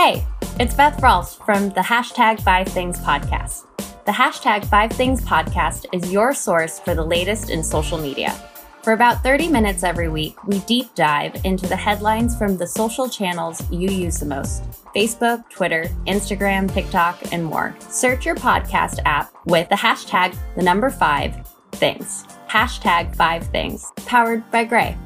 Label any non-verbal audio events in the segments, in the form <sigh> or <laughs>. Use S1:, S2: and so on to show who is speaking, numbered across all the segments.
S1: Hey, it's Beth Rawls from the hashtag Five Things podcast. The hashtag Five Things podcast is your source for the latest in social media. For about 30 minutes every week, we deep dive into the headlines from the social channels you use the most Facebook, Twitter, Instagram, TikTok, and more. Search your podcast app with the hashtag the number five things. Hashtag five things. Powered by
S2: Grey.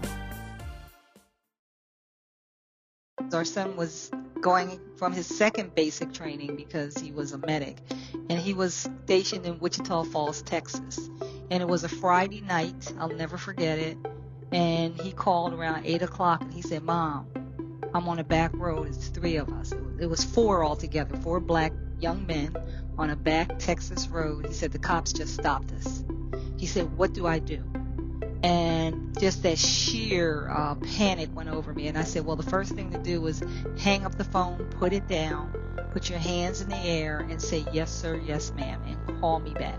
S2: Son was going from his second basic training because he was a medic, and he was stationed in Wichita Falls, Texas. And it was a Friday night. I'll never forget it. And he called around eight o'clock and he said, "Mom, I'm on a back road. It's three of us. It was four altogether, four black young men on a back Texas road." He said the cops just stopped us. He said, "What do I do?" And just that sheer uh, panic went over me. And I said, well, the first thing to do was hang up the phone, put it down, put your hands in the air, and say, yes, sir, yes, ma'am, and call me back.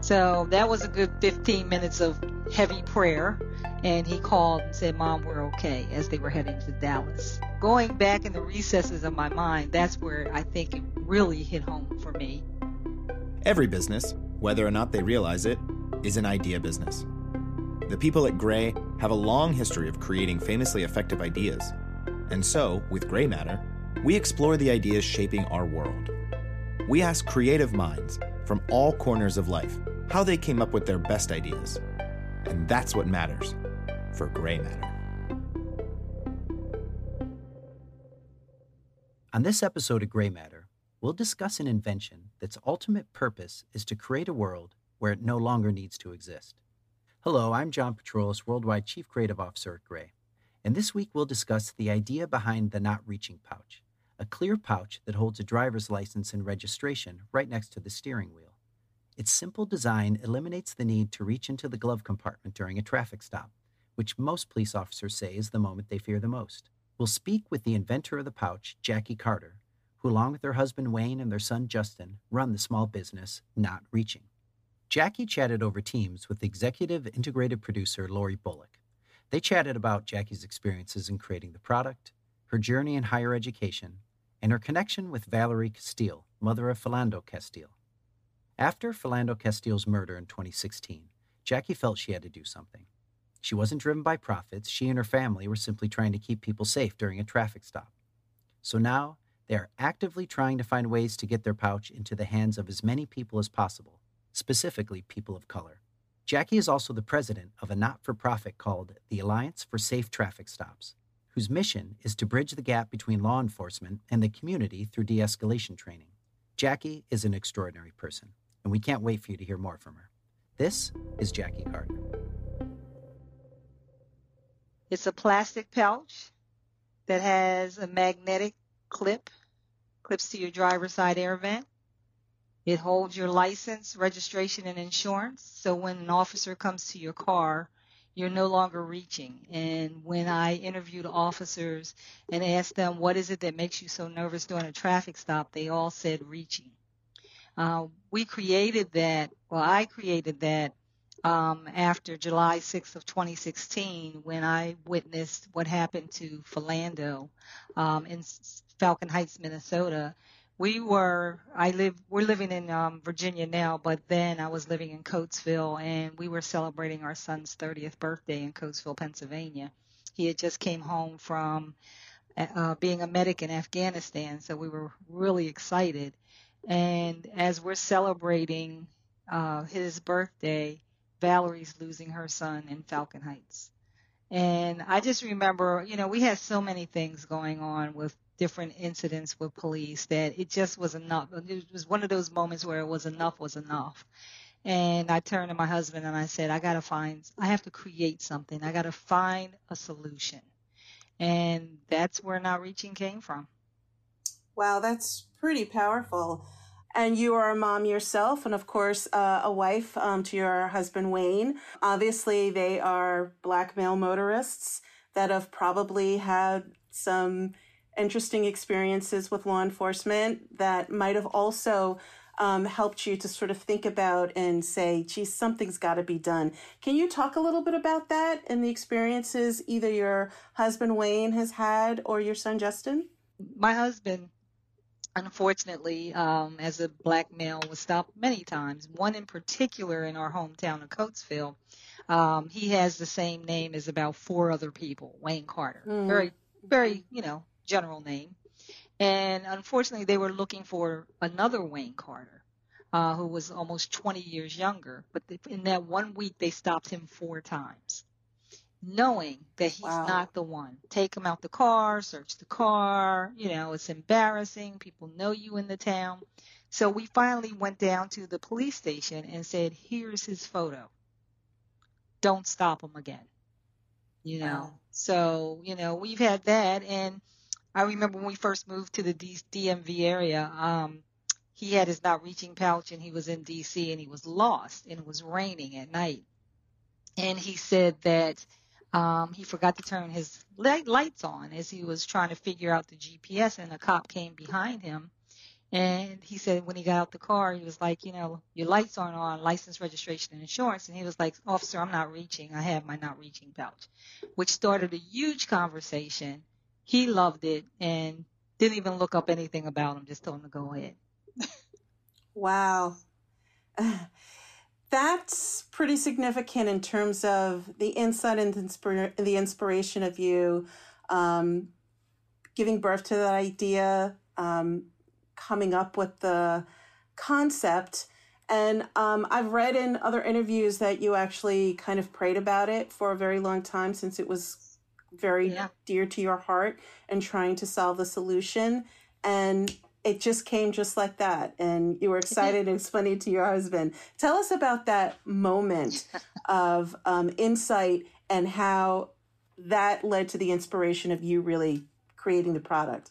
S2: So that was a good 15 minutes of heavy prayer. And he called and said, Mom, we're okay, as they were heading to Dallas. Going back in the recesses of my mind, that's where I think it really hit home for me.
S3: Every business, whether or not they realize it, is an idea business. The people at Grey have a long history of creating famously effective ideas. And so, with Grey Matter, we explore the ideas shaping our world. We ask creative minds from all corners of life how they came up with their best ideas. And that's what matters for Grey Matter.
S4: On this episode of Grey Matter, we'll discuss an invention that's ultimate purpose is to create a world where it no longer needs to exist. Hello, I'm John Patroulis, Worldwide Chief Creative Officer at Grey. And this week we'll discuss the idea behind the Not Reaching pouch, a clear pouch that holds a driver's license and registration right next to the steering wheel. Its simple design eliminates the need to reach into the glove compartment during a traffic stop, which most police officers say is the moment they fear the most. We'll speak with the inventor of the pouch, Jackie Carter, who, along with her husband Wayne and their son Justin, run the small business Not Reaching. Jackie chatted over Teams with executive integrated producer Lori Bullock. They chatted about Jackie's experiences in creating the product, her journey in higher education, and her connection with Valerie Castile, mother of Philando Castile. After Philando Castile's murder in 2016, Jackie felt she had to do something. She wasn't driven by profits, she and her family were simply trying to keep people safe during a traffic stop. So now they are actively trying to find ways to get their pouch into the hands of as many people as possible specifically people of color. Jackie is also the president of a not for profit called the Alliance for Safe Traffic Stops, whose mission is to bridge the gap between law enforcement and the community through de escalation training. Jackie is an extraordinary person, and we can't wait for you to hear more from her. This is Jackie Carter.
S2: It's a plastic pouch that has a magnetic clip, clips to your driver's side air vent. It holds your license, registration, and insurance. So when an officer comes to your car, you're no longer reaching. And when I interviewed officers and asked them, what is it that makes you so nervous during a traffic stop, they all said reaching. Uh, we created that, well, I created that um, after July 6th of 2016 when I witnessed what happened to Philando um, in Falcon Heights, Minnesota we were I live we're living in um, Virginia now, but then I was living in Coatesville, and we were celebrating our son's 30th birthday in Coatesville, Pennsylvania. He had just came home from uh, being a medic in Afghanistan, so we were really excited. And as we're celebrating uh, his birthday, Valerie's losing her son in Falcon Heights. And I just remember, you know, we had so many things going on with different incidents with police that it just was enough. It was one of those moments where it was enough was enough. And I turned to my husband and I said, I got to find, I have to create something. I got to find a solution. And that's where Not Reaching came from.
S5: Wow, that's pretty powerful. And you are a mom yourself, and of course, uh, a wife um, to your husband, Wayne. Obviously, they are black male motorists that have probably had some interesting experiences with law enforcement that might have also um, helped you to sort of think about and say, geez, something's got to be done. Can you talk a little bit about that and the experiences either your husband Wayne has had or your son Justin?
S2: my husband, unfortunately, um, as a black male, was stopped many times. One in particular in our hometown of Coatesville. Um, he has the same name as about four other people, Wayne Carter. Mm. Very, very, you know, general name. And unfortunately, they were looking for another Wayne Carter, uh, who was almost 20 years younger. But in that one week, they stopped him four times knowing that he's wow. not the one. Take him out the car, search the car. You know, it's embarrassing. People know you in the town. So we finally went down to the police station and said, here's his photo. Don't stop him again. You know, wow. so, you know, we've had that. And I remember when we first moved to the DMV area, um, he had his not reaching pouch and he was in DC and he was lost and it was raining at night. And he said that um, he forgot to turn his light, lights on as he was trying to figure out the GPS, and a cop came behind him. And he said when he got out the car, he was like, you know, your lights aren't on, license, registration, and insurance. And he was like, officer, I'm not reaching. I have my not reaching pouch, which started a huge conversation. He loved it and didn't even look up anything about him, just told him to go ahead. <laughs>
S5: wow. <sighs> that's pretty significant in terms of the insight and the inspiration of you um, giving birth to that idea, um, coming up with the concept. And um, I've read in other interviews that you actually kind of prayed about it for a very long time since it was very yeah. dear to your heart and trying to solve the solution. And it just came just like that. And you were excited and explaining to your husband. Tell us about that moment <laughs> of um, insight and how that led to the inspiration of you really creating the product.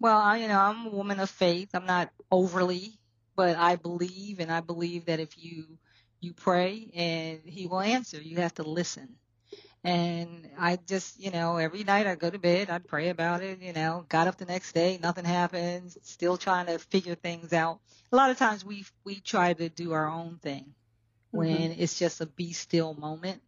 S2: Well I, you know i'm a woman of faith. I'm not overly but i believe and i believe that if you you pray and he will answer you have to listen and I just, you know, every night I go to bed, I'd pray about it, you know, got up the next day, nothing happens, still trying to figure things out. A lot of times we, we try to do our own thing when mm-hmm. it's just a be still moment.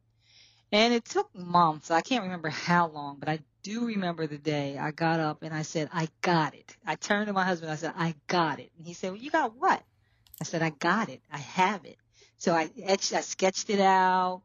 S2: And it took months. I can't remember how long, but I do remember the day I got up and I said, I got it. I turned to my husband. I said, I got it. And he said, well, you got what? I said, I got it. I have it. So I etched, I sketched it out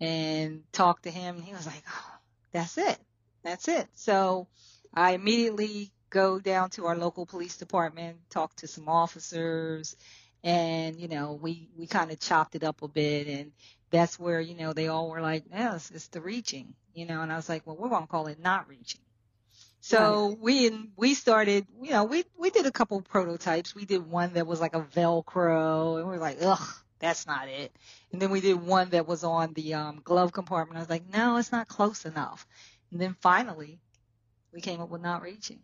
S2: and talked to him. And he was like, oh, that's it. That's it. So I immediately go down to our local police department, talk to some officers, and, you know, we, we kind of chopped it up a bit. And that's where, you know, they all were like, yeah, it's, it's the reaching, you know, and I was like, well, we're going to call it not reaching. So right. we we started, you know, we we did a couple prototypes. We did one that was like a Velcro, and we are like, ugh, that's not it. And then we did one that was on the um, glove compartment. I was like, no, it's not close enough. And then finally, we came up with not reaching.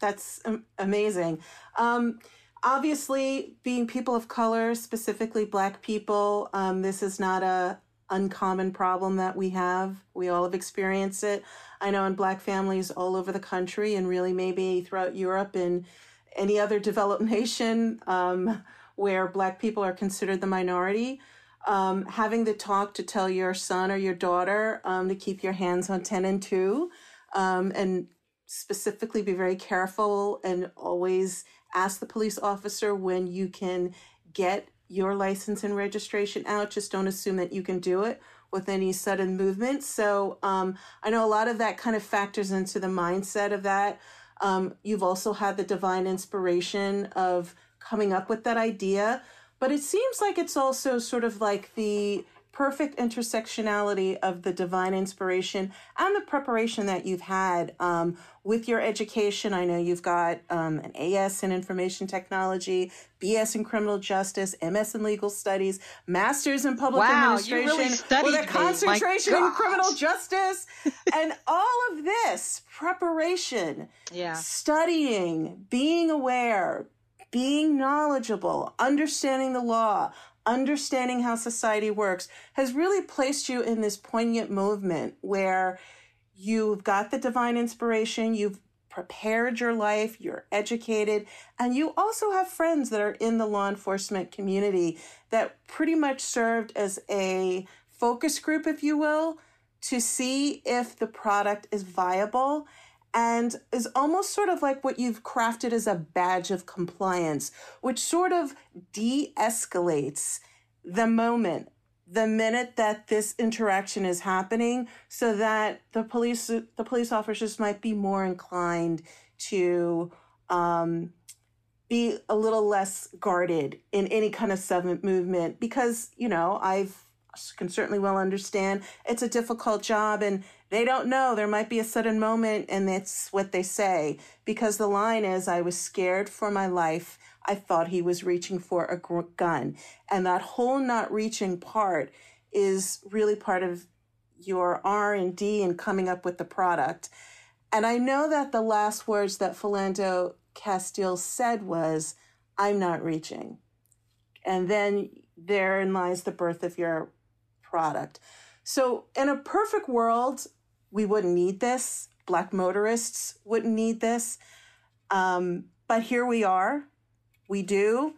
S5: That's amazing. Um, obviously, being people of color, specifically Black people, um, this is not a uncommon problem that we have. We all have experienced it. I know in Black families all over the country, and really maybe throughout Europe and any other <laughs> developed nation. Um, where black people are considered the minority, um, having the talk to tell your son or your daughter um, to keep your hands on 10 and 2 um, and specifically be very careful and always ask the police officer when you can get your license and registration out. Just don't assume that you can do it with any sudden movement. So um, I know a lot of that kind of factors into the mindset of that. Um, you've also had the divine inspiration of coming up with that idea. But it seems like it's also sort of like the perfect intersectionality of the divine inspiration and the preparation that you've had um, with your education. I know you've got um, an AS in information technology, BS in criminal justice, MS in legal studies, Masters in public
S2: wow,
S5: administration,
S2: really
S5: with a concentration in criminal justice, <laughs> and all of this preparation,
S2: yeah.
S5: studying, being aware, being knowledgeable, understanding the law, understanding how society works has really placed you in this poignant movement where you've got the divine inspiration, you've prepared your life, you're educated, and you also have friends that are in the law enforcement community that pretty much served as a focus group, if you will, to see if the product is viable and is almost sort of like what you've crafted as a badge of compliance, which sort of de escalates the moment, the minute that this interaction is happening, so that the police, the police officers might be more inclined to um, be a little less guarded in any kind of movement. Because, you know, I've can certainly well understand it's a difficult job and they don't know. There might be a sudden moment, and that's what they say. Because the line is, I was scared for my life. I thought he was reaching for a gun. And that whole not reaching part is really part of your R&D and coming up with the product. And I know that the last words that Philando Castile said was, I'm not reaching. And then therein lies the birth of your product. So, in a perfect world, we wouldn't need this. Black motorists wouldn't need this. Um, but here we are. We do.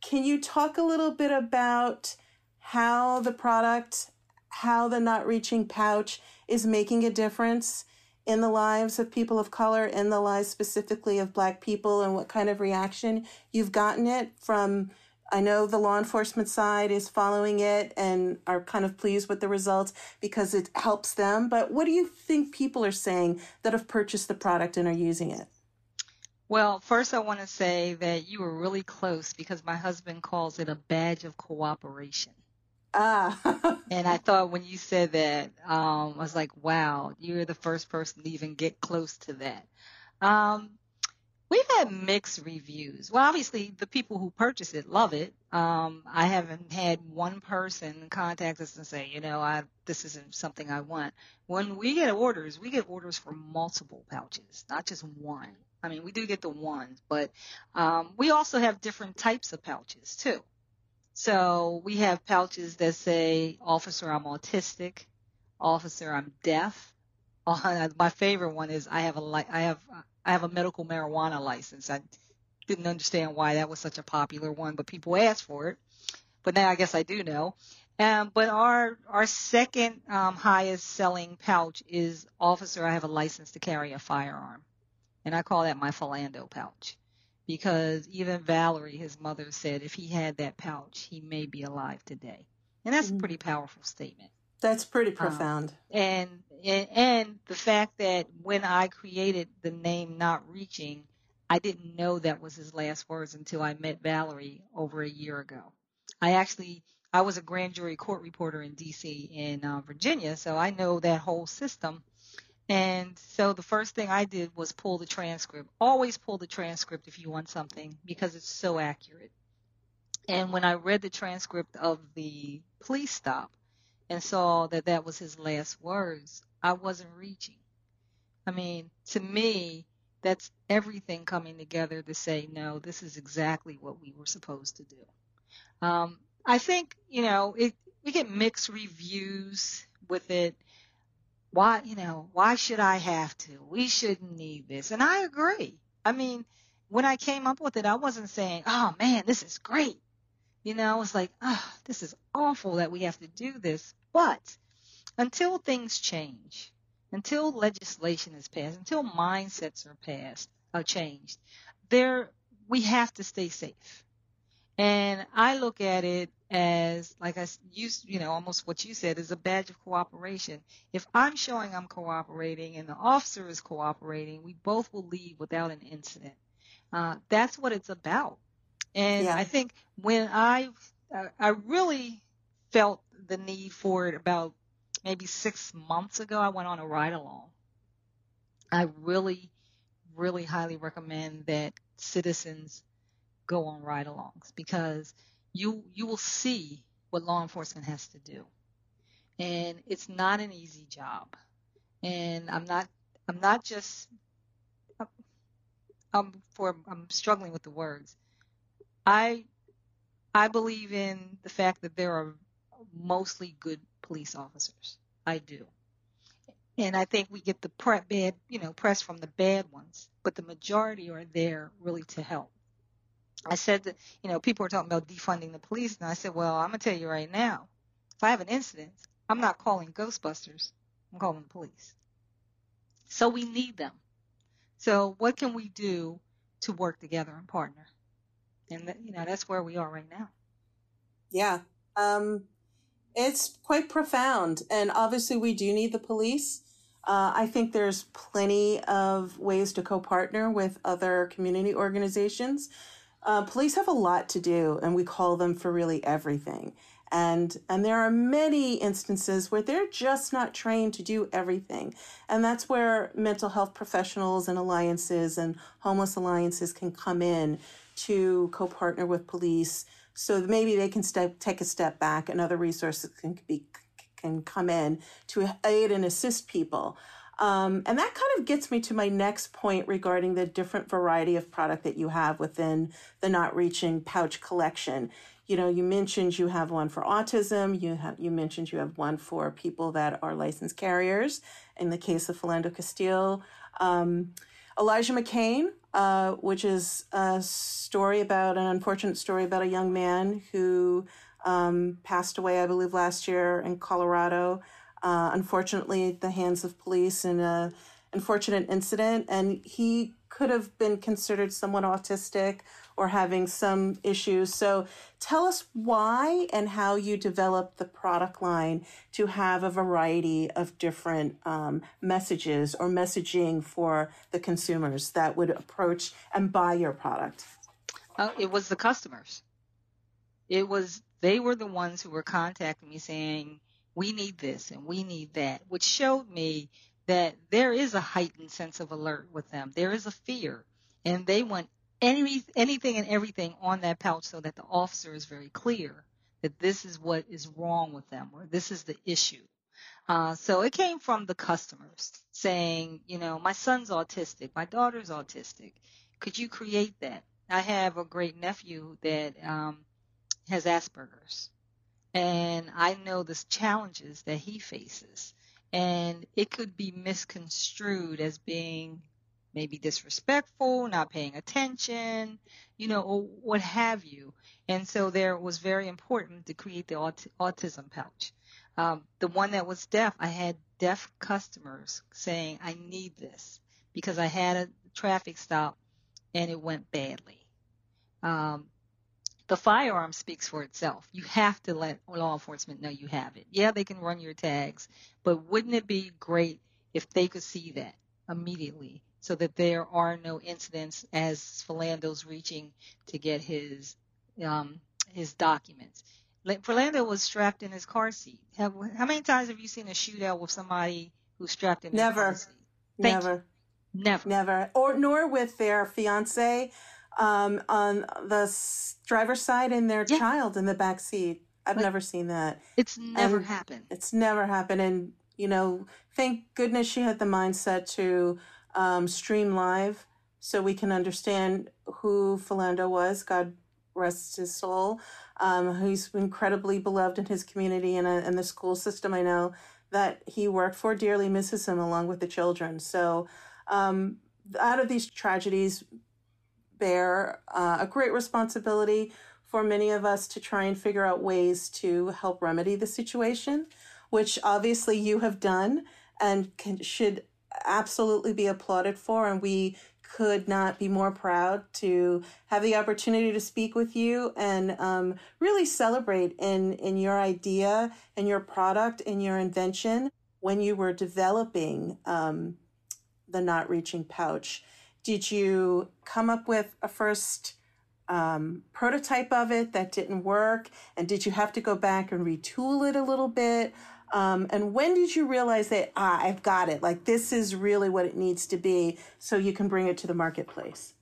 S5: Can you talk a little bit about how the product, how the not reaching pouch is making a difference in the lives of people of color, in the lives specifically of Black people, and what kind of reaction you've gotten it from I know the law enforcement side is following it and are kind of pleased with the results because it helps them. But what do you think people are saying that have purchased the product and are using it?
S2: Well, first, I want to say that you were really close because my husband calls it a badge of cooperation.
S5: Ah. <laughs>
S2: and I thought when you said that, um, I was like, wow, you're the first person to even get close to that. Um, We've had mixed reviews. Well, obviously, the people who purchase it love it. Um, I haven't had one person contact us and say, you know, I, this isn't something I want. When we get orders, we get orders for multiple pouches, not just one. I mean, we do get the ones, but um, we also have different types of pouches too. So we have pouches that say, "Officer, I'm autistic." "Officer, I'm deaf." Uh, <laughs> my favorite one is, "I have a I have I have a medical marijuana license. I didn't understand why that was such a popular one, but people asked for it. But now I guess I do know. Um, but our our second um, highest selling pouch is Officer. I have a license to carry a firearm, and I call that my Philando pouch, because even Valerie, his mother, said if he had that pouch, he may be alive today, and that's mm-hmm. a pretty powerful statement.
S5: That's pretty um, profound. Um,
S2: and, and and the fact that when I created the name Not Reaching, I didn't know that was his last words until I met Valerie over a year ago. I actually I was a grand jury court reporter in D.C. in uh, Virginia, so I know that whole system. And so the first thing I did was pull the transcript. Always pull the transcript if you want something because it's so accurate. And when I read the transcript of the police stop, and saw that that was his last words, I wasn't reaching. I mean, to me, that's everything coming together to say, no, this is exactly what we were supposed to do. Um, I think, you know, it, we get mixed reviews with it. Why, you know, why should I have to? We shouldn't need this. And I agree. I mean, when I came up with it, I wasn't saying, oh man, this is great. You know, it's like, ah, oh, this is awful that we have to do this. But until things change, until legislation is passed, until mindsets are passed, are changed, there we have to stay safe. And I look at it as, like I used, you know, almost what you said is a badge of cooperation. If I'm showing I'm cooperating and the officer is cooperating, we both will leave without an incident. Uh, that's what it's about. And yeah. I think when I I really felt the need for it about maybe six months ago, I went on a ride along. I really, really highly recommend that citizens go on ride alongs because you you will see what law enforcement has to do. And it's not an easy job. And I'm not I'm not just I'm for I'm struggling with the words. I I believe in the fact that there are mostly good police officers. I do. And I think we get the pre- bad, you know, press from the bad ones, but the majority are there really to help. I said that, you know, people are talking about defunding the police, and I said, well, I'm gonna tell you right now, if I have an incident, I'm not calling Ghostbusters, I'm calling the police. So we need them. So what can we do to work together and partner? And that, you know, that's where we are right now.
S5: Yeah. Um, it's quite profound. And obviously we do need the police. Uh, I think there's plenty of ways to co-partner with other community organizations. Uh, police have a lot to do, and we call them for really everything. And and there are many instances where they're just not trained to do everything, and that's where mental health professionals and alliances and homeless alliances can come in to co-partner with police, so maybe they can step take a step back, and other resources can be can come in to aid and assist people. Um, and that kind of gets me to my next point regarding the different variety of product that you have within the Not Reaching Pouch collection. You know, you mentioned you have one for autism. You have you mentioned you have one for people that are licensed carriers. In the case of Philando Castile, um, Elijah McClain, uh, which is a story about an unfortunate story about a young man who um, passed away, I believe, last year in Colorado. Uh, unfortunately, at the hands of police in a unfortunate incident, and he could have been considered somewhat autistic or having some issues. So, tell us why and how you developed the product line to have a variety of different um, messages or messaging for the consumers that would approach and buy your product.
S2: Uh, it was the customers. It was they were the ones who were contacting me saying, we need this and we need that, which showed me that there is a heightened sense of alert with them. There is a fear and they want any, anything and everything on that pouch so that the officer is very clear that this is what is wrong with them or this is the issue. Uh, so it came from the customers saying, you know, my son's autistic, my daughter's autistic. Could you create that? I have a great nephew that um, has Asperger's. And I know the challenges that he faces. And it could be misconstrued as being maybe disrespectful, not paying attention, you know, or what have you. And so there was very important to create the aut- autism pouch. Um, the one that was deaf, I had deaf customers saying, I need this because I had a traffic stop and it went badly. Um, the firearm speaks for itself. You have to let law enforcement know you have it. Yeah, they can run your tags, but wouldn't it be great if they could see that immediately so that there are no incidents as Philando's reaching to get his um, his documents. Philando was strapped in his car seat. Have, how many times have you seen a shootout with somebody who's strapped in
S5: Never.
S2: car seat? Thank
S5: Never.
S2: You. Never.
S5: Never. Or nor with their fiance um, on the driver's side and their yeah. child in the back seat. I've never seen that.
S2: It's never and happened.
S5: It's never happened. And, you know, thank goodness she had the mindset to um, stream live so we can understand who Philando was. God rest his soul. Um, he's incredibly beloved in his community and, uh, and the school system. I know that he worked for dearly misses him along with the children. So, um, out of these tragedies, bear uh, a great responsibility for many of us to try and figure out ways to help remedy the situation, which obviously you have done and can, should absolutely be applauded for. And we could not be more proud to have the opportunity to speak with you and um, really celebrate in, in your idea and your product and your invention when you were developing um, the Not Reaching Pouch. Did you come up with a first um, prototype of it that didn't work? And did you have to go back and retool it a little bit? Um, and when did you realize that, ah, I've got it? Like, this is really what it needs to be so you can bring it to the marketplace?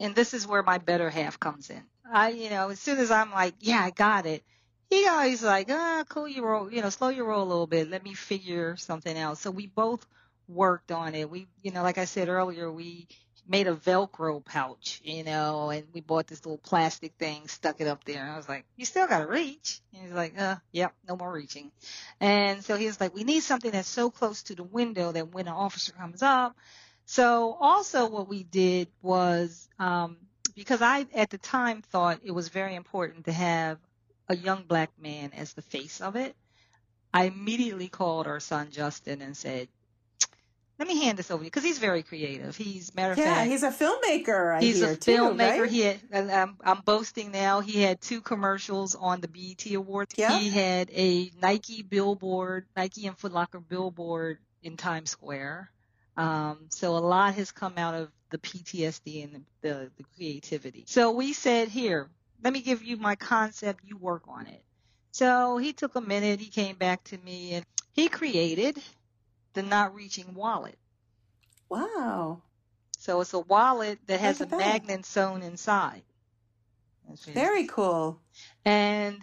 S2: And this is where my better half comes in. I, you know, as soon as I'm like, yeah, I got it, he always like, ah, cool your roll, you know, slow your roll a little bit. Let me figure something out. So we both worked on it. We, you know, like I said earlier, we made a Velcro pouch, you know, and we bought this little plastic thing, stuck it up there. And I was like, you still got to reach. And he's like, uh, yep, no more reaching. And so he was like, we need something that's so close to the window that when an officer comes up. So also what we did was, um, because I at the time thought it was very important to have a young black man as the face of it. I immediately called our son Justin and said, let me hand this over to you because he's very creative. He's matter of
S5: yeah,
S2: fact,
S5: he's a filmmaker. I
S2: he's a
S5: too,
S2: filmmaker.
S5: right?
S2: He had, and I'm, I'm boasting now. He had two commercials on the BET Awards.
S5: Yeah.
S2: He had a Nike billboard, Nike and Foot Locker billboard in Times Square. Um, so a lot has come out of the PTSD and the, the, the creativity. So we said, here, let me give you my concept. You work on it. So he took a minute. He came back to me and he created the not reaching wallet.
S5: Wow.
S2: So it's a wallet that has a
S5: that.
S2: magnet sewn inside. That's
S5: Very cool.
S2: And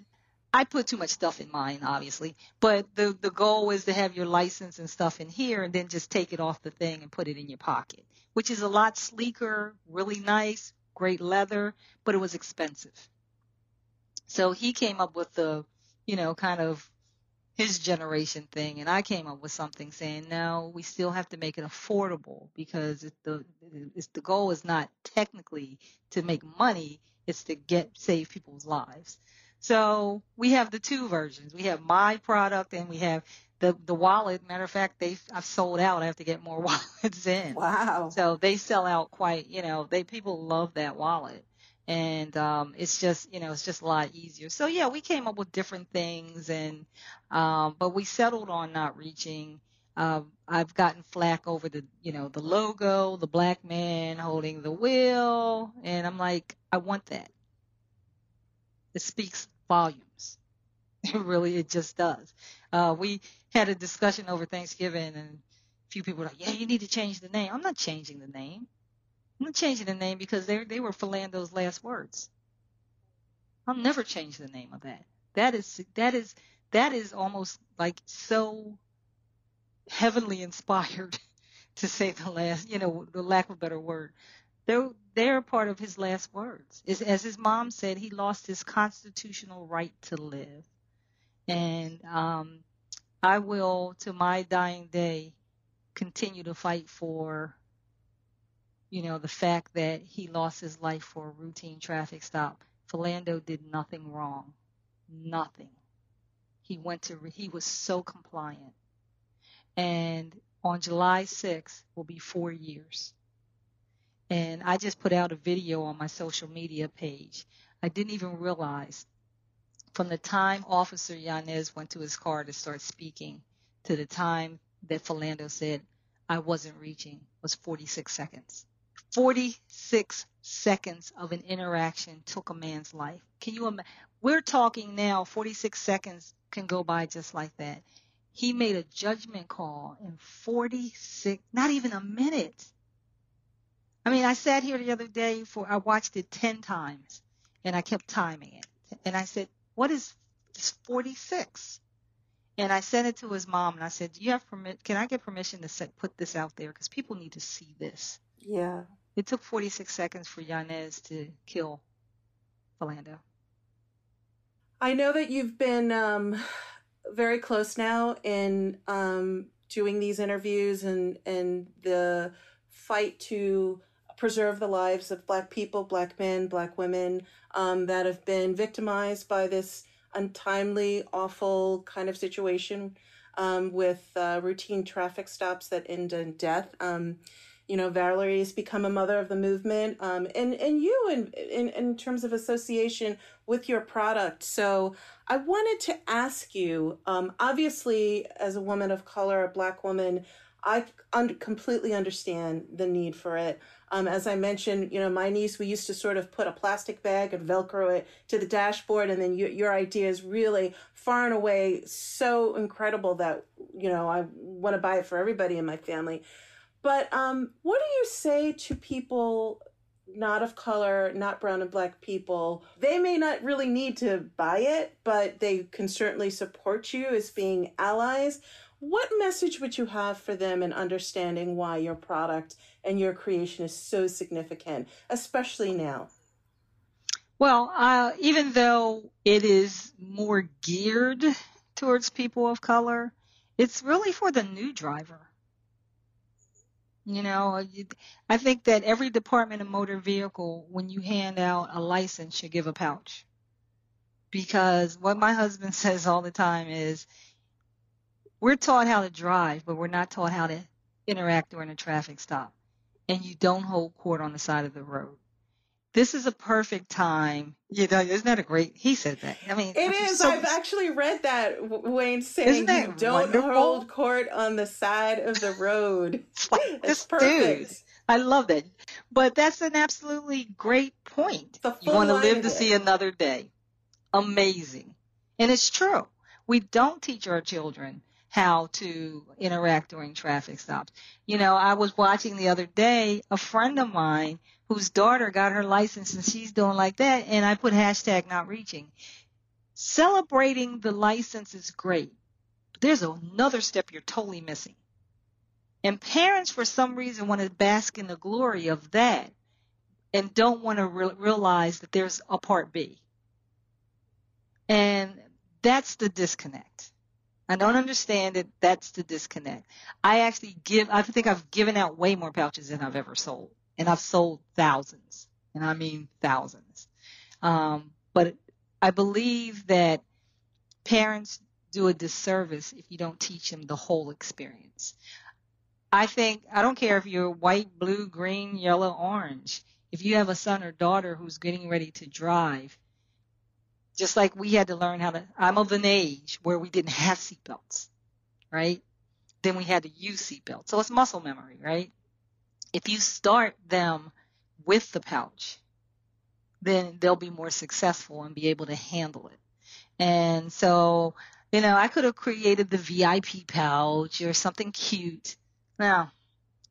S2: I put too much stuff in mine, obviously. But the the goal is to have your license and stuff in here, and then just take it off the thing and put it in your pocket, which is a lot sleeker, really nice, great leather, but it was expensive. So he came up with the, you know, kind of his generation thing, and I came up with something saying, no, we still have to make it affordable because the it's, the goal is not technically to make money; it's to get save people's lives. So we have the two versions. We have my product, and we have the the wallet. Matter of fact, they I've sold out. I have to get more <laughs> wallets in.
S5: Wow.
S2: So they sell out quite, you know, they people love that wallet. And um it's just, you know, it's just a lot easier. So yeah, we came up with different things and um but we settled on not reaching. Um I've gotten flack over the, you know, the logo, the black man holding the wheel, and I'm like, I want that. It speaks volumes. <laughs> Really, it just does. Uh, we had a discussion over Thanksgiving, and a few people were like, "Yeah, you need to change the name." I'm not changing the name. I'm changing the name because they they were Philando's last words. I'll never change the name of that. That is that is that is almost like so heavenly inspired <laughs> to say the last, you know, the lack of a better word. They're they're part of his last words. Is as his mom said, he lost his constitutional right to live. And um, I will, to my dying day, continue to fight for, you know, the fact that he lost his life for a routine traffic stop. Philando did nothing wrong, nothing. He went to, he was so compliant. And on July 6th will be four years. And I just put out a video on my social media page. I didn't even realize from the time Officer Yanez went to his car to start speaking to the time that Philando said, I wasn't reaching, was 46 seconds. 46 seconds of an interaction took a man's life. Can you imagine? We're talking now, 46 seconds can go by just like that. He made a judgment call in 46, not even a minute. I mean, I sat here the other day for, I watched it 10 times and I kept timing it. And I said, what is this 46? And I sent it to his mom and I said, do you have permit? Can I get permission to set, put this out there? Because people need to see this.
S5: Yeah.
S2: It took 46 seconds for Yanez to kill Philando.
S5: I know that you've been um, very close now in um, doing these interviews and, and the fight to preserve the lives of Black people, Black men, Black women um, that have been victimized by this untimely, awful kind of situation um, with uh, routine traffic stops that end in death. You know, Valerie's become a mother of the movement, um, and and you in, in in terms of association with your product. So I wanted to ask you, um, obviously, as a woman of color, a Black woman, I un- completely understand the need for it. Um, as I mentioned, you know, my niece, we used to sort of put a plastic bag and Velcro it to the dashboard, and then you, your idea is really far and away so incredible that you know I want to buy it for everybody in my family. But um, what do you say to people not of color, not brown and black people? They may not really need to buy it, but they can certainly support you as being allies. What message would you have for them in understanding why your product and your creation is so significant, especially now?
S2: Well, uh, even though it is more geared towards people of color, it's really for the new driver. You know, uh, I think that every department of motor vehicle, when you hand out a license, should give a pouch. Because what my husband <laughs> says all the time is, we're taught how to drive, but we're not taught how to interact during a traffic stop and you don't hold court on the side of the road. This is a perfect time. You know, isn't that a great? He said that. I mean,
S5: it is.
S2: so-
S5: I've actually read that Wayne saying
S2: that
S5: you don't
S2: wonderful?
S5: hold court on the side of the road. <laughs>
S2: It's like this
S5: perfect.
S2: dude. I love that. But that's an absolutely great point. You want to live to see another day. Amazing. And it's true. We don't teach our children how to interact during traffic stops. You know, I was watching the other day a friend of mine whose daughter got her license and she's doing like that and I put hashtag not reaching. Celebrating the license is great. But there's another step you're totally missing. And parents, for some reason, want to bask in the glory of that and don't want to re- realize that there's a part B. And that's the disconnect. I don't understand it. That's the disconnect. I actually give, I think I've given out way more pouches than I've ever sold. And I've sold thousands. And I mean thousands. Um, but I believe that parents do a disservice if you don't teach them the whole experience. I think I don't care if you're white, blue, green, yellow, orange. If you have a son or daughter who's getting ready to drive, just like we had to learn how to, I'm of an age where we didn't have seatbelts, right? Then we had to use seatbelts. So it's muscle memory, right? If you start them with the pouch, then they'll be more successful and be able to handle it. And so, you know, I could have created the VIP pouch or something cute. Now,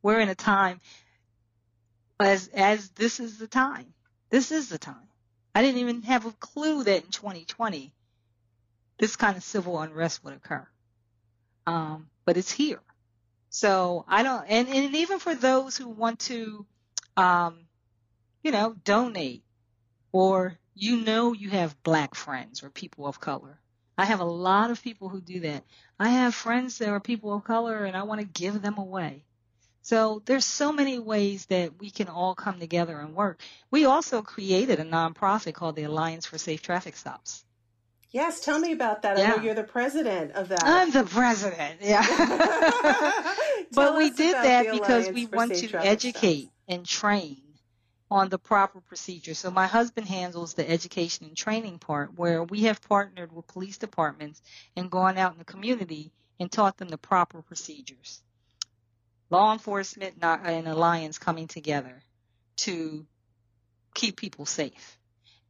S2: we're in a time as as this is the time. This is the time. I didn't even have a clue that in 2020 this kind of civil unrest would occur. Um, but it's here. So I don't, and, and even for those who want to, um, you know, donate or you know you have black friends or people of color. I have a lot of people who do that. I have friends that are people of color and I want to give them away. So there's so many ways that we can all come together and work. We also created a nonprofit called the Alliance for Safe Traffic Stops.
S5: Yes, tell me about that. I know you're the president of that.
S2: I'm the president. Yeah. <laughs> But we did that because we want to educate
S5: Stops.
S2: and train on the proper procedure. So my husband handles the education and training part where we have partnered with police departments and gone out in the community and taught them the proper procedures. Law enforcement not- and alliance coming together to keep people safe.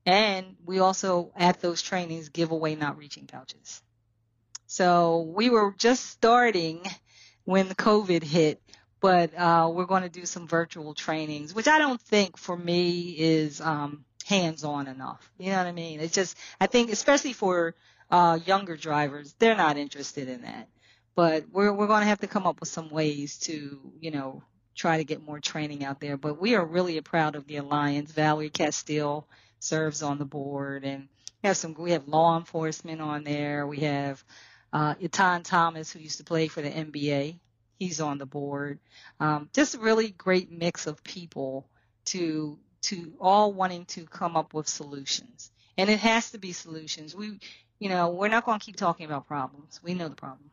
S2: And we also at those trainings give away not reaching pouches. So we were just starting when the COVID hit, but uh, we're going to do some virtual trainings, which I don't think for me is um, hands-on enough. You know what I mean? It's just I think especially for uh, younger drivers, they're not interested in that. But we're we're going to have to come up with some ways to you know try to get more training out there. But we are really proud of the alliance. Valerie Castile serves on the board, and we have some we have law enforcement on there. We have uh, Etan Thomas, who used to play for the NBA. He's on the board. Um, just a really great mix of people to to all wanting to come up with solutions. And it has to be solutions. We, you know, we're not going to keep talking about problems. We know the problem.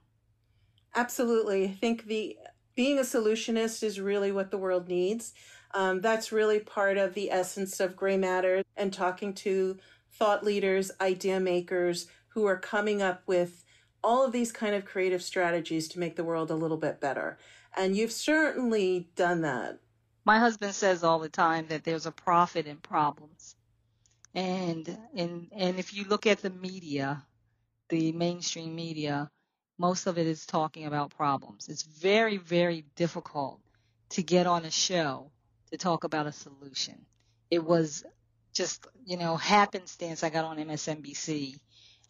S5: Absolutely. I think the being a solutionist is really what the world needs. Um, that's really part of the essence of Grey Matter and talking to thought leaders, idea makers who are coming up with all of these kind of creative strategies to make the world a little bit better. And you've certainly done that.
S2: My husband says all the time that there's a profit in problems. And and and if you look at the media, the mainstream media, most of it is talking about problems. It's very very difficult to get on a show to talk about a solution. It was just, you know, happenstance I got on MSNBC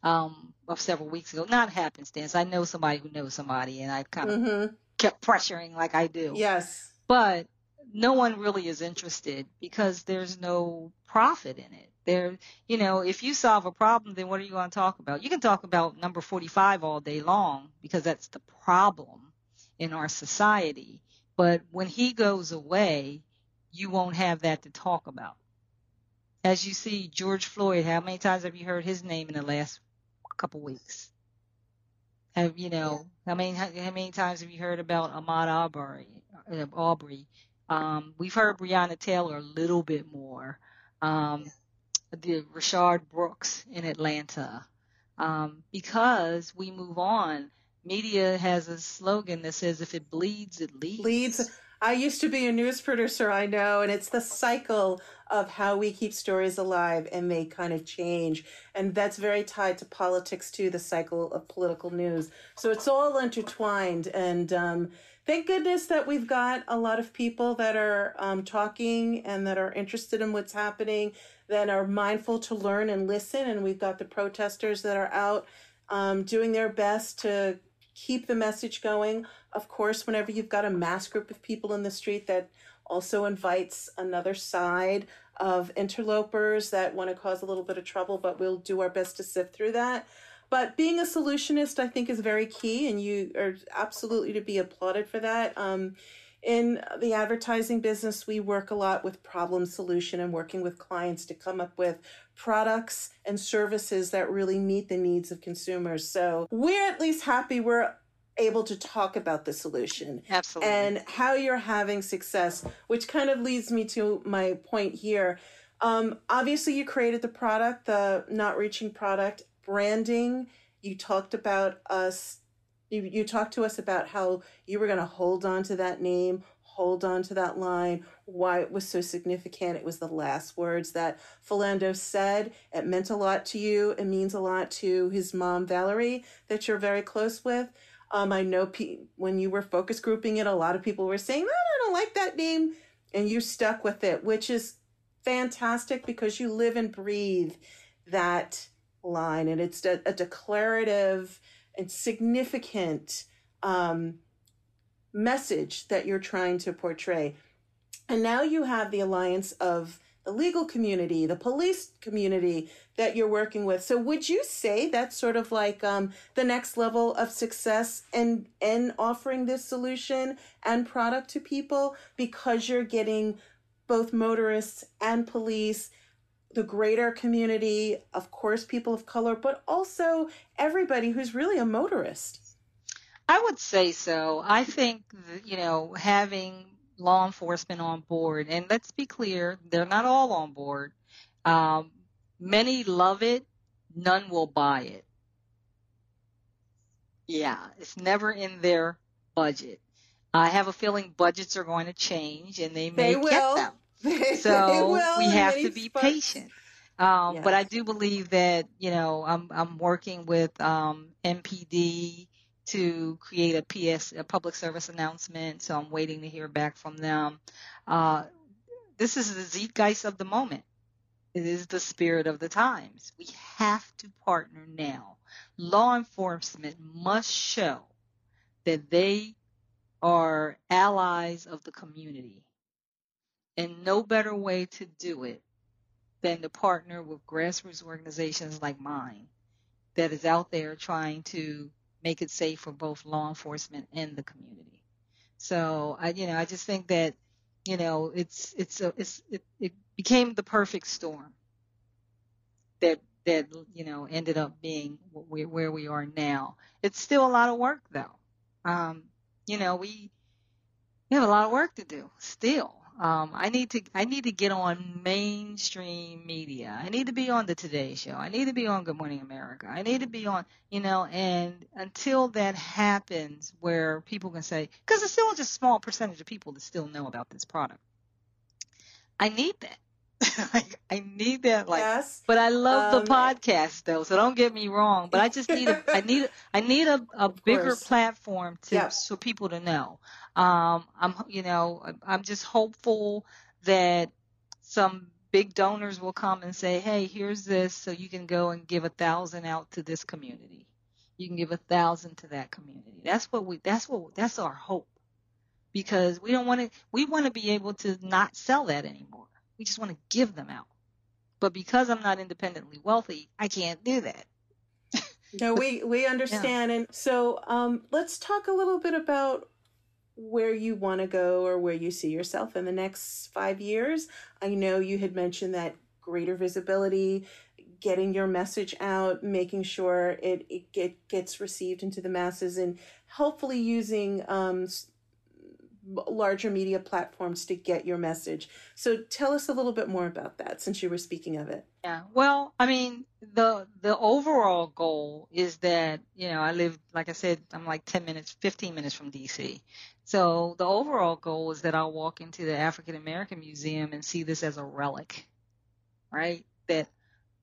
S2: um of several weeks ago. Not happenstance. I know somebody who knows somebody and I kind of
S5: hmm
S2: kept pressuring like I do
S5: Yes.
S2: but no one really is interested because there's no profit in it. There, you know, if you solve a problem, then what are you going to talk about? You can talk about number 45 all day long because that's the problem in our society. But when he goes away, you won't have that to talk about. As you see, George Floyd, how many times have you heard his name in the last couple weeks? Have you know? I mean, how, how many times have you heard about Ahmaud Arbery? Uh, Aubrey. Um, we've heard Breonna Taylor a little bit more. Um, the Rayshard Brooks in Atlanta. Um, because we move on. Media has a slogan that says, "If it bleeds, it leads."
S5: Leads. I used to be a news producer, I know, and it's the cycle of how we keep stories alive and they kind of change. And that's very tied to politics too, the cycle of political news. So it's all intertwined. And um, thank goodness that we've got a lot of people that are um, talking and that are interested in what's happening, that are mindful to learn and listen. And we've got the protesters that are out um, doing their best to keep the message going. Of course, whenever you've got a mass group of people in the street, that also invites another side of interlopers that want to cause a little bit of trouble, but we'll do our best to sift through that. But being a solutionist, I think, is very key, and you are absolutely to be applauded for that. Um, in the advertising business, we work a lot with problem solution and working with clients to come up with products and services that really meet the needs of consumers. So we're at least happy we're able to talk about the solution
S2: Absolutely.
S5: and how you're having success, which kind of leads me to my point here. Um, obviously, you created the product, the not reaching product, branding. You talked about us you, you talked to us about how you were going to hold on to that name, hold on to that line, why it was so significant. It was the last words that Philando said. It meant a lot to you. It means a lot to his mom, Valerie, that you're very close with. Um, I know pe- when you were focus grouping it, a lot of people were saying, oh, I don't like that name. And you stuck with it, which is fantastic because you live and breathe that line. And it's a, a declarative and significant um, message that you're trying to portray. And now you have the alliance of the legal community, the police community that you're working with. So would you say that's sort of like um, the next level of success in in offering this solution and product to people because you're getting both motorists and police the greater community, of course, people of color, but also everybody who's really a motorist.
S2: I would say so. I think, you know, having law enforcement on board, and let's be clear, they're not all on board. Um, many love it, none will buy it. Yeah, it's never in their budget. I have a feeling budgets are going to change and they may
S5: They
S2: get them. <laughs> So we have to be patient. Um, But I do believe that you know I'm I'm working with um, MPD to create a PS a public service announcement. So I'm waiting to hear back from them. Uh, this is the zeitgeist of the moment. It is the spirit of the times. We have to partner now. Law enforcement must show that they are allies of the community. And no better way to do it than to partner with grassroots organizations like mine that is out there trying to make it safe for both law enforcement and the community. So I, you know, I just think that, you know, it's it's a, it's it, it became the perfect storm that that you know ended up being where, we are now. It's still a lot of work though. Um, you know, we we have a lot of work to do still. Um, I need to I need to get on mainstream media. I need to be on the Today Show. I need to be on Good Morning America. I need to be on, you know, and until that happens, where people can say, because it's still just a small percentage of people that still know about this product. I need that. <laughs> like I need that. Like
S5: yes.
S2: but I love
S5: Um,
S2: the podcast though, so don't get me wrong. But I just need a, I need, I need a, a <laughs> bigger
S5: course.
S2: platform to
S5: Yep.
S2: so people to know. Um, I'm, you know, I'm- just hopeful that some big donors will come and say, hey, here's this, so you can go and give a thousand out to this community. You can give a thousand to that community. That's what we, that's what, that's our hope. Because we don't want to, we want to be able to not sell that anymore. We just want to give them out. But because I'm not independently wealthy, I can't do that.
S5: No, we we <laughs> understand, and so um, let's talk a little bit about where you want to go or where you see yourself in the next five years. I know you had mentioned that greater visibility, getting your message out, making sure it, it get, gets received into the masses, and hopefully using um, larger media platforms to get your message. So tell us a little bit more about that since you were speaking of it.
S2: Yeah. Well, I mean, the the overall goal is that, you know, I live like I said, I'm like 10 minutes, 15 minutes from DC. So the overall goal is that I'll walk into the African American Museum and see this as a relic. Right? That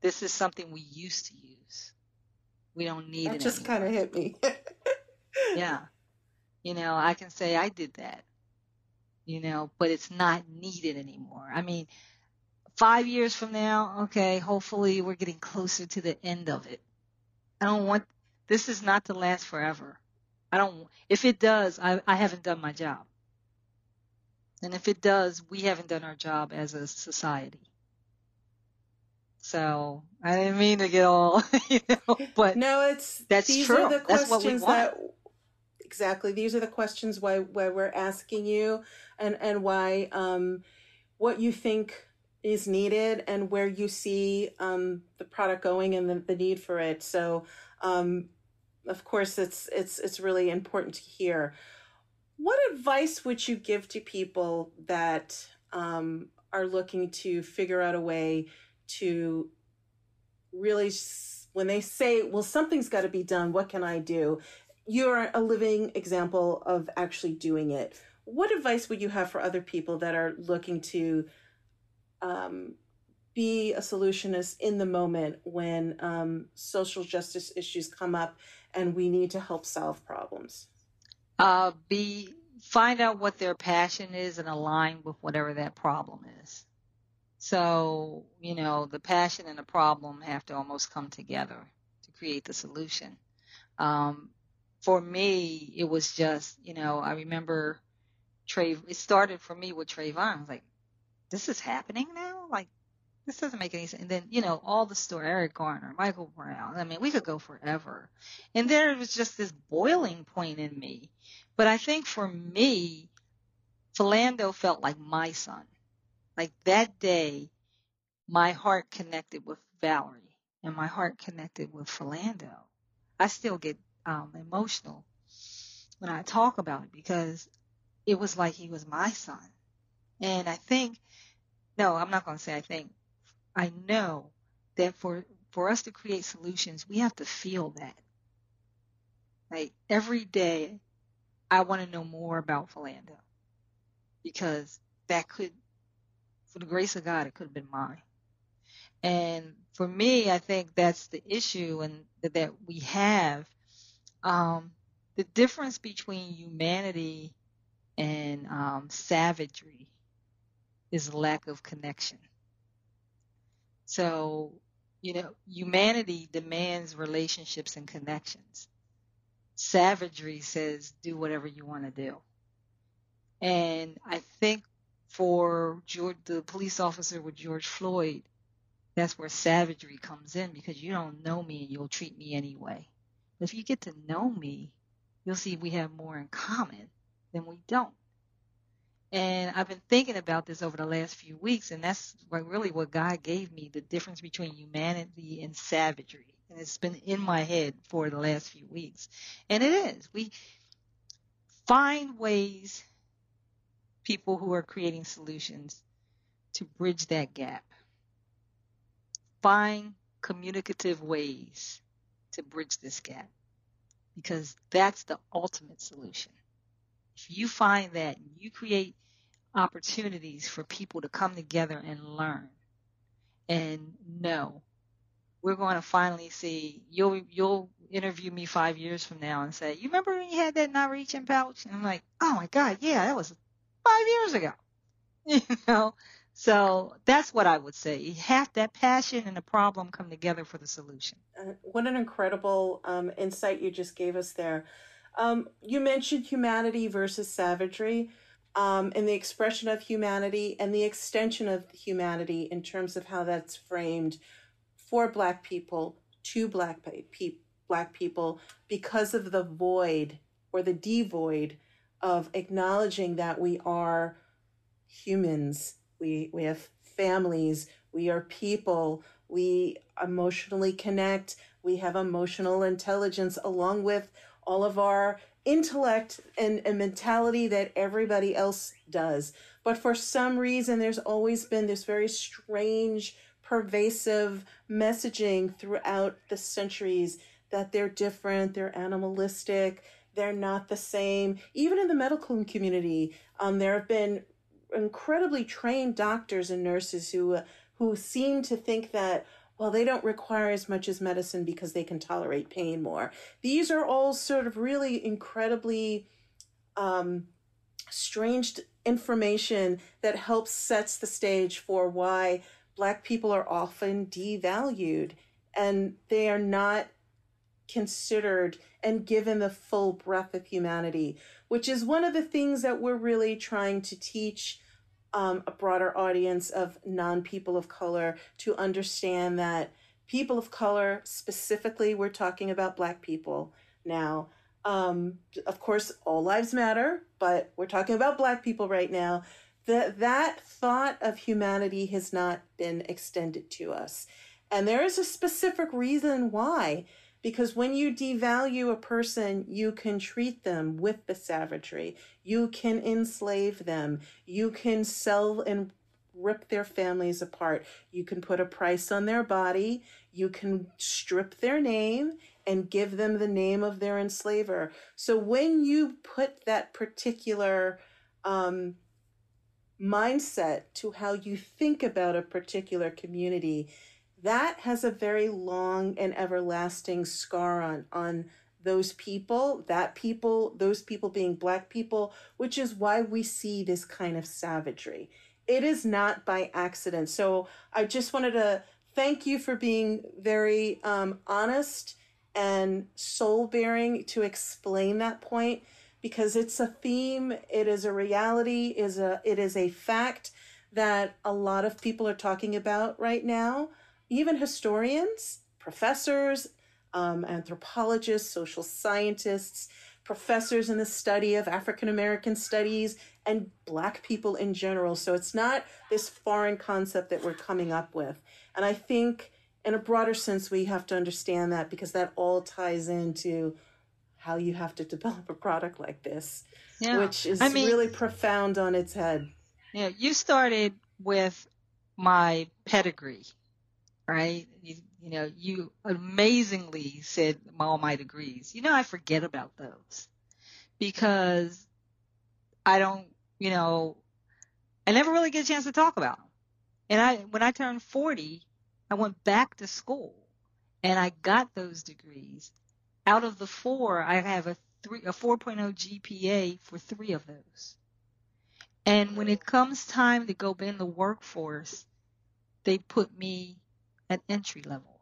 S2: this is something we used to use. We don't need
S5: that
S2: it.
S5: just kind of hit me. <laughs>
S2: yeah. You know, I can say I did that you know, but it's not needed anymore. I mean, five years from now, okay, hopefully we're getting closer to the end of it. I don't want, this is not to last forever. I don't, if it does, I, I haven't done my job. And if it does, we haven't done our job as a society. So I didn't mean to get all, <laughs> you know, but
S5: no, it's
S2: that's
S5: these
S2: true.
S5: Are the
S2: that's what we
S5: questions
S2: want.
S5: that exactly these are the questions why why we're asking you and and why um, what you think is needed and where you see um, the product going and the, the need for it. So, um, of course, it's it's it's really important to hear. What advice would you give to people that um, are looking to figure out a way to really, when they say, "Well, something's got to be done. What can I do?" You're a living example of actually doing it what advice would you have for other people that are looking to um, be a solutionist in the moment when um, social justice issues come up and we need to help solve problems?
S2: Uh, be find out what their passion is and align with whatever that problem is. So, you know, the passion and the problem have to almost come together to create the solution. Um, for me, it was just, you know, I remember Trey, it started for me with Trayvon. I was like, this is happening now? Like, this doesn't make any sense. And then, you know, all the story, Eric Garner, Michael Brown. I mean, we could go forever. And there was just this boiling point in me. But I think for me, Philando felt like my son. Like that day, my heart connected with Valerie and my heart connected with Philando. I still get um, emotional when I talk about it because it was like he was my son. And I think, no, I'm not going to say I think. I know that for, for us to create solutions, we have to feel that. Like every day, I want to know more about Philando because that could, for the grace of God, it could have been mine. And for me, I think that's the issue and that we have. Um, the difference between humanity and um, savagery is lack of connection. So, you know, humanity demands relationships and connections. Savagery says do whatever you want to do. And I think for George, the police officer with George Floyd, that's where savagery comes in because you don't know me and you'll treat me anyway. If you get to know me, you'll see we have more in common than we don't. And I've been thinking about this over the last few weeks, and that's really what God gave me the difference between humanity and savagery. And it's been in my head for the last few weeks. And it is. We find ways, people who are creating solutions, to bridge that gap. Find communicative ways to bridge this gap because that's the ultimate solution. You find that, you create opportunities for people to come together and learn and know. We're going to finally see you'll you'll interview me five years from now and say, You remember when you had that not reaching pouch? And I'm like, Oh my God, yeah, that was five years ago. <laughs> You know? So that's what I would say. You have that passion and the problem come together for the solution.
S5: Uh, what an incredible um, insight you just gave us there. Um, you mentioned humanity versus savagery um, and the expression of humanity and the extension of humanity in terms of how that's framed for Black people to Black, pe- black people because of the void or the devoid of acknowledging that we are humans. We, we have families. We are people We emotionally connect. We have emotional intelligence along with all of our intellect and, and mentality that everybody else does. But for some reason, there's always been this very strange, pervasive messaging throughout the centuries that they're different, they're animalistic, they're not the same. Even in the medical community, um, there have been incredibly trained doctors and nurses who who seem to think that well they don't require as much as medicine because they can tolerate pain more. These are all sort of really incredibly um, strange information that helps sets the stage for why black people are often devalued and they are not considered and given the full breadth of humanity, which is one of the things that we're really trying to teach um, a broader audience of non people of color to understand that people of color, specifically, we're talking about Black people now. Um, of course, all lives matter, but we're talking about Black people right now. That that thought of humanity has not been extended to us, and there is a specific reason why because when you devalue a person, you can treat them with the savagery. You can enslave them. You can sell and rip their families apart. You can put a price on their body. You can strip their name and give them the name of their enslaver. So when you put that particular um, mindset to how you think about a particular community, that has a very long and everlasting scar on on those people that people those people being black people which is why we see this kind of savagery. It is not by accident. So i just wanted to thank you for being very um, honest and soul bearing to explain that point because it's a theme it is a reality is a it is a fact that a lot of people are talking about right now even historians, professors, um, anthropologists, social scientists, professors in the study of African American studies, and Black people in general. So it's not this foreign concept that we're coming up with. And I think, in a broader sense, we have to understand that because that all ties into how you have to develop a product like this, yeah. which is I mean, really profound on its head.
S2: Yeah, you started with my pedigree right? You, you know, you amazingly said all my degrees. You know, I forget about those because I don't, you know, I never really get a chance to talk about them. And I, when I turned 40, I went back to school and I got those degrees. Out of the four, I have a three, a 4.0 GPA for three of those. And when it comes time to go in the workforce, they put me at entry level.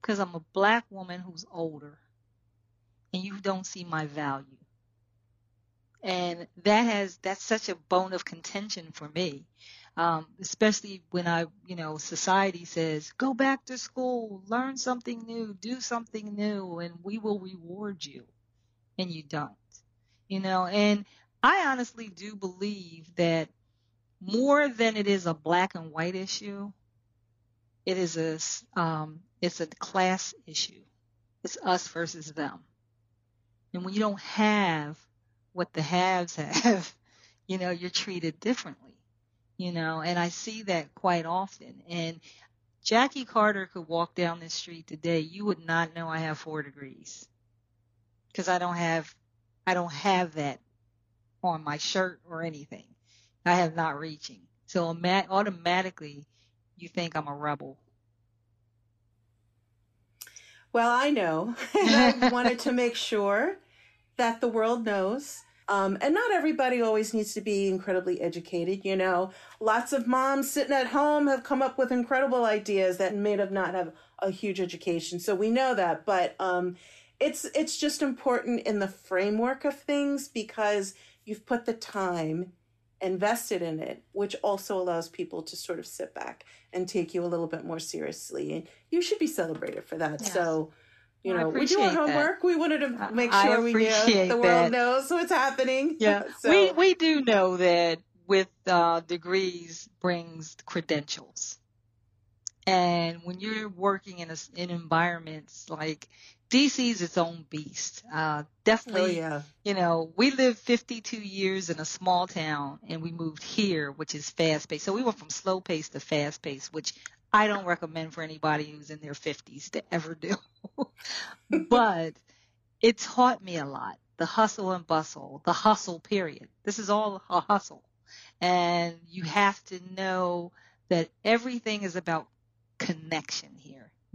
S2: Because I'm a black woman who's older and you don't see my value. And that has, that's such a bone of contention for me. Um, especially when I, you know, society says, go back to school, learn something new, do something new, and we will reward you. And you don't, you know, and I honestly do believe that more than it is a black and white issue, it is a um, it's a class issue. It's us versus them. And when you don't have what the haves <laughs> have, you know, you're treated differently. You know, and I see that quite often. And Jackie Carter could walk down the street today, you would not know I have four degrees. Because I don't have I don't have that on my shirt or anything. I have not reaching. So automatically you think I'm a rebel.
S5: Well, I know. <laughs> I wanted to make sure that the world knows. Um, and not everybody always needs to be incredibly educated. You know, lots of moms sitting at home have come up with incredible ideas that may have not have a huge education. So we know that, but um, it's it's just important in the framework of things because you've put the time invested in it, which also allows people to sort of sit back and take you a little bit more seriously. And you should be celebrated for that. Yes. So, you know, we do our homework. That. We wanted to make sure we knew the world that. knows what's happening.
S2: Yeah, <laughs> so. we we do know that with uh, degrees brings credentials. And when you're working in a, in environments like DC is its own beast. Uh, definitely,
S5: oh, yeah.
S2: you know, we lived 52 years in a small town and we moved here, which is fast paced. So we went from slow paced to fast paced, which I don't recommend for anybody who's in their 50s to <laughs> ever do. but it taught me a lot. The hustle and bustle, the hustle period. This is all a hustle. And you have to know that everything is about connection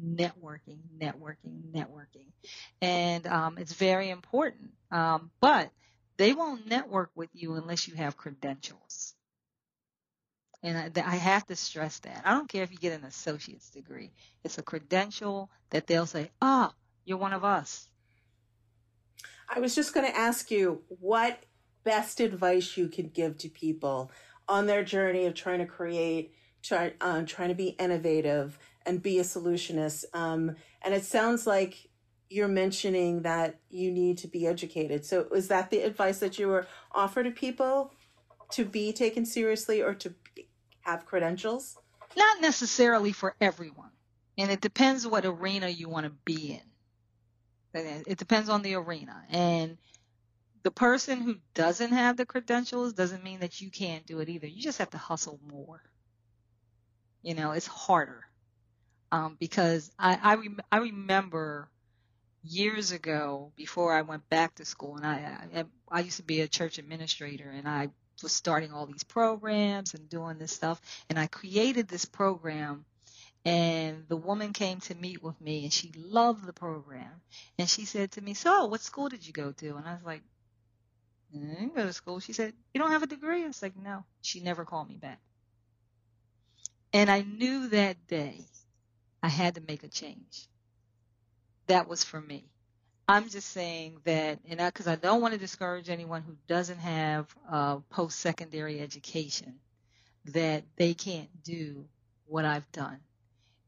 S2: networking, networking, networking. And um, it's very important. Um, but they won't network with you unless you have credentials. And I, I, have to stress that. I don't care if you get an associate's degree. It's a credential that they'll say, ah, oh, you're one of us.
S5: I was just going to ask you what best advice you could give to people on their journey of trying to create, try, uh, trying to be innovative and be a solutionist. Um, and it sounds like you're mentioning that you need to be educated. So is that the advice that you were offered to people to be taken seriously or to have credentials?
S2: Not necessarily for everyone. And it depends what arena you want to be in. It depends on the arena. And the person who doesn't have the credentials doesn't mean that you can't do it either. You just have to hustle more. You know, it's harder um, because I I, rem- I remember years ago before I went back to school, and I, I I used to be a church administrator, and I was starting all these programs and doing this stuff, and I created this program. And the woman came to meet with me and she loved the program. And she said to me, So, what school did you go to? And I was like, I didn't go to school. She said, You don't have a degree? I was like, No. She never called me back. And I knew that day I had to make a change. That was for me. I'm just saying that, and because I, I, don't want to discourage anyone who doesn't have a post-secondary education, that they can't do what I've done.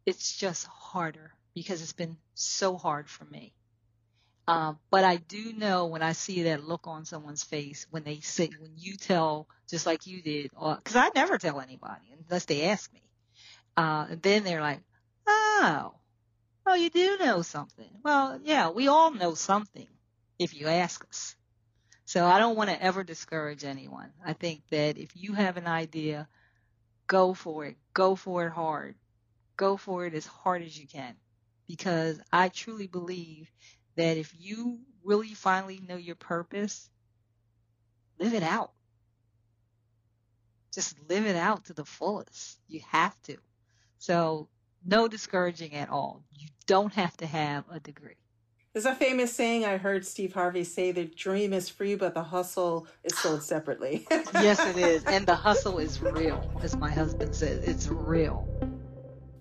S2: It's just harder because it's been so hard for me. Um, but I do know when I see that look on someone's face when they say, when you tell, just like you did, because I never tell anybody unless they ask me. Uh, then they're like, Oh. Oh, you do know something. Well, yeah, we all know something if you ask us. So I don't want to ever discourage anyone. I think that if you have an idea, go for it. Go for it hard. Go for it as hard as you can. Because I truly believe that if you really finally know your purpose, live it out. Just live it out to the fullest. You have to. So no discouraging at all. You don't have to have a degree.
S5: There's a famous saying I heard Steve Harvey say the dream is free, but the hustle is sold separately. <laughs>
S2: yes, it is. And the hustle is real, as my husband says. It's real.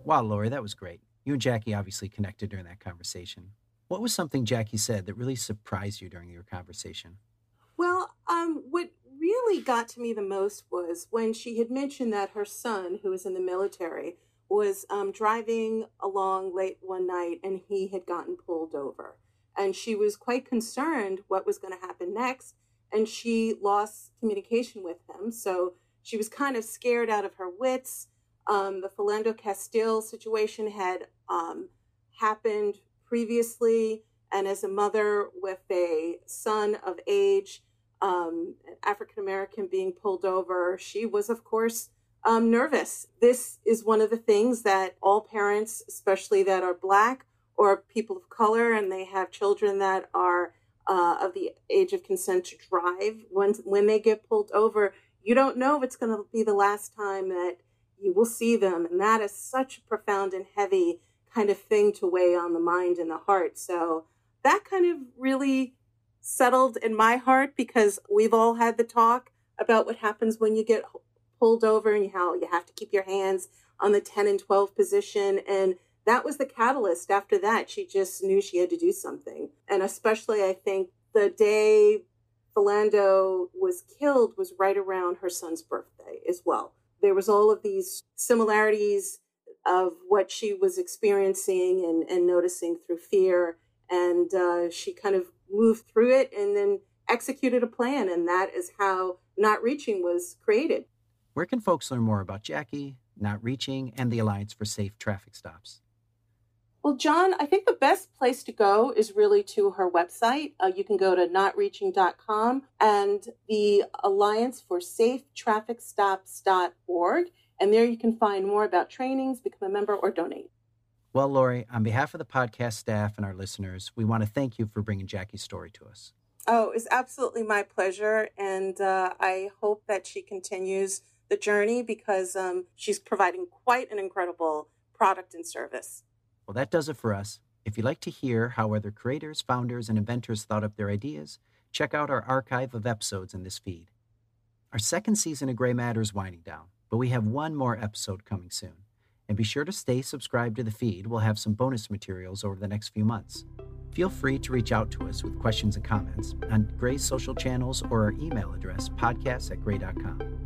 S4: Wow, Lori, that was great. You and Jackie obviously connected during that conversation. What was something Jackie said that really surprised you during your conversation?
S5: Well, um, what really got to me the most was when she had mentioned that her son, who was in the military, was um, driving along late one night and he had gotten pulled over. And she was quite concerned what was going to happen next. And she lost communication with him. So she was kind of scared out of her wits. Um, the Philando Castile situation had um, happened previously. And as a mother with a son of age, um, African American being pulled over, she was, of course, um, nervous. This is one of the things that all parents, especially that are Black or people of color, and they have children that are uh, of the age of consent to drive, when, when they get pulled over, you don't know if it's going to be the last time that you will see them. And that is such a profound and heavy kind of thing to weigh on the mind and the heart. So that kind of really settled in my heart because we've all had the talk about what happens when you get pulled over and how you have to keep your hands on the 10 and 12 position. And that was the catalyst. After that, she just knew she had to do something. And especially, I think the day Philando was killed was right around her son's birthday as well. There was all of these similarities of what she was experiencing and, and noticing through fear. And uh, she kind of moved through it and then executed a plan. And that is how Not Reaching was created.
S4: Where can folks learn more about Jackie, Not Reaching, and the Alliance for Safe Traffic Stops.
S5: Well, John, I think the best place to go is really to her website. Uh, you can go to notreaching.com and the Alliance for Safe Traffic Stops.org. And there you can find more about trainings, become a member, or donate.
S4: Well, Lori, on behalf of the podcast staff and our listeners, we want to thank you for bringing Jackie's story to us.
S5: Oh, it's absolutely my pleasure. And uh, I hope that she continues the journey because um, she's providing quite an incredible product and service.
S4: Well, that does it for us. If you'd like to hear how other creators, founders, and inventors thought up their ideas, check out our archive of episodes in this feed. Our second season of Grey Matter is winding down, but we have one more episode coming soon. And be sure to stay subscribed to the feed. We'll have some bonus materials over the next few months. Feel free to reach out to us with questions and comments on Grey's social channels or our email address, podcast at grey.com.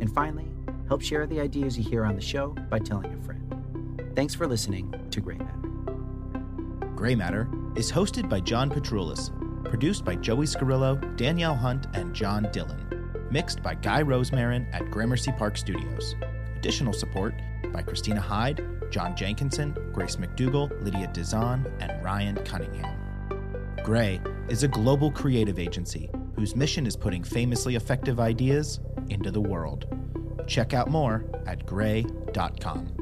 S4: And finally, help share the ideas you hear on the show by telling a friend. Thanks for listening to Grey Matter.
S3: Grey Matter is hosted by John Patroulis, produced by Joey Scarillo, Danielle Hunt, and John Dillon, mixed by Guy Rosemarin at Gramercy Park Studios. Additional support by Christina Hyde, John Jenkinson, Grace McDougall, Lydia Dezan, and Ryan Cunningham. Grey is a global creative agency whose mission is putting famously effective ideas into the world. Check out more at grey.com.